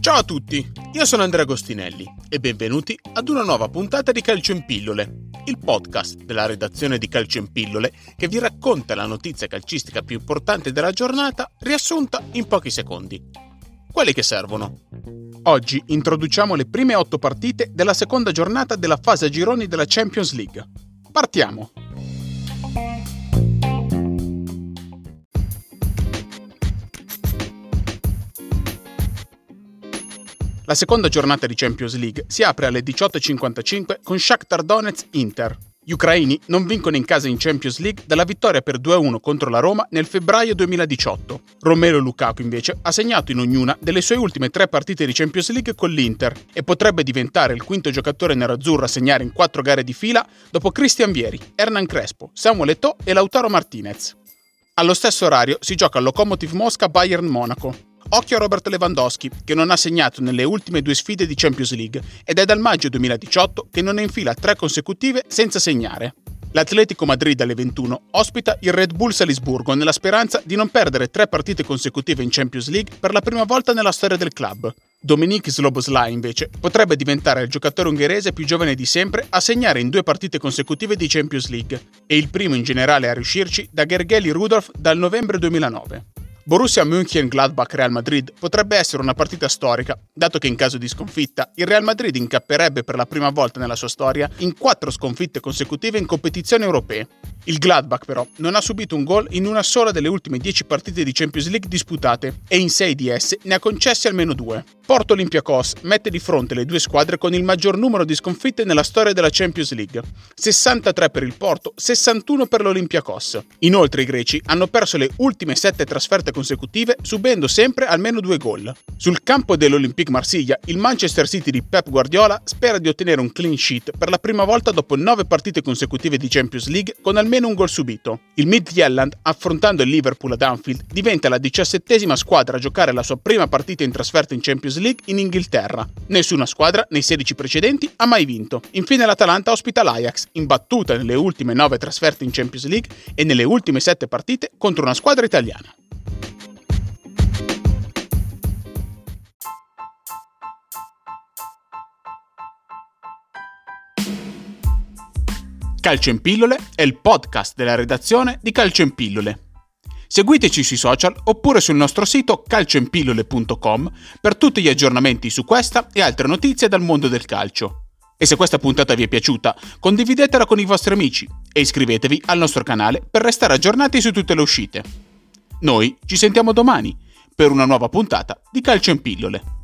Ciao a tutti, io sono Andrea Agostinelli e benvenuti ad una nuova puntata di Calcio in Pillole, il podcast della redazione di Calcio in Pillole che vi racconta la notizia calcistica più importante della giornata riassunta in pochi secondi. Quelli che servono. Oggi introduciamo le prime otto partite della seconda giornata della fase a gironi della Champions League. Partiamo! La seconda giornata di Champions League si apre alle 18.55 con Shakhtar Donetsk-Inter. Gli ucraini non vincono in casa in Champions League dalla vittoria per 2-1 contro la Roma nel febbraio 2018. Romero Lukaku invece ha segnato in ognuna delle sue ultime tre partite di Champions League con l'Inter e potrebbe diventare il quinto giocatore nerazzurro a segnare in quattro gare di fila dopo Christian Vieri, Hernan Crespo, Samuel Eto'o e Lautaro Martinez. Allo stesso orario si gioca Lokomotiv Mosca Bayern Monaco. Occhio a Robert Lewandowski, che non ha segnato nelle ultime due sfide di Champions League ed è dal maggio 2018 che non è in fila tre consecutive senza segnare. L'Atletico Madrid alle 21 ospita il Red Bull Salisburgo nella speranza di non perdere tre partite consecutive in Champions League per la prima volta nella storia del club. Dominik Sloboslai invece potrebbe diventare il giocatore ungherese più giovane di sempre a segnare in due partite consecutive di Champions League e il primo in generale a riuscirci da Gergely Rudolf dal novembre 2009. Borussia München-Gladbach-Real Madrid potrebbe essere una partita storica, dato che in caso di sconfitta il Real Madrid incapperebbe per la prima volta nella sua storia in quattro sconfitte consecutive in competizioni europee. Il Gladbach però non ha subito un gol in una sola delle ultime dieci partite di Champions League disputate e in sei di esse ne ha concessi almeno due. Porto Olympiacos mette di fronte le due squadre con il maggior numero di sconfitte nella storia della Champions League, 63 per il Porto, 61 per l'Olympiacos. Inoltre i greci hanno perso le ultime sette trasferte consecutive subendo sempre almeno due gol. Sul campo dell'Olympique Marsiglia, il Manchester City di Pep Guardiola spera di ottenere un clean sheet per la prima volta dopo nove partite consecutive di Champions League con almeno un gol subito. Il Midtjylland, affrontando il Liverpool ad Anfield, diventa la diciassettesima squadra a giocare la sua prima partita in trasferta in Champions League in Inghilterra. Nessuna squadra, nei 16 precedenti, ha mai vinto. Infine l'Atalanta ospita l'Ajax, imbattuta nelle ultime 9 trasferte in Champions League e nelle ultime 7 partite contro una squadra italiana. Calcio in pillole è il podcast della redazione di Calcio in pillole Seguiteci sui social oppure sul nostro sito calcioempillole.com per tutti gli aggiornamenti su questa e altre notizie dal mondo del calcio. E se questa puntata vi è piaciuta, condividetela con i vostri amici e iscrivetevi al nostro canale per restare aggiornati su tutte le uscite. Noi ci sentiamo domani per una nuova puntata di Calcio in Pillole.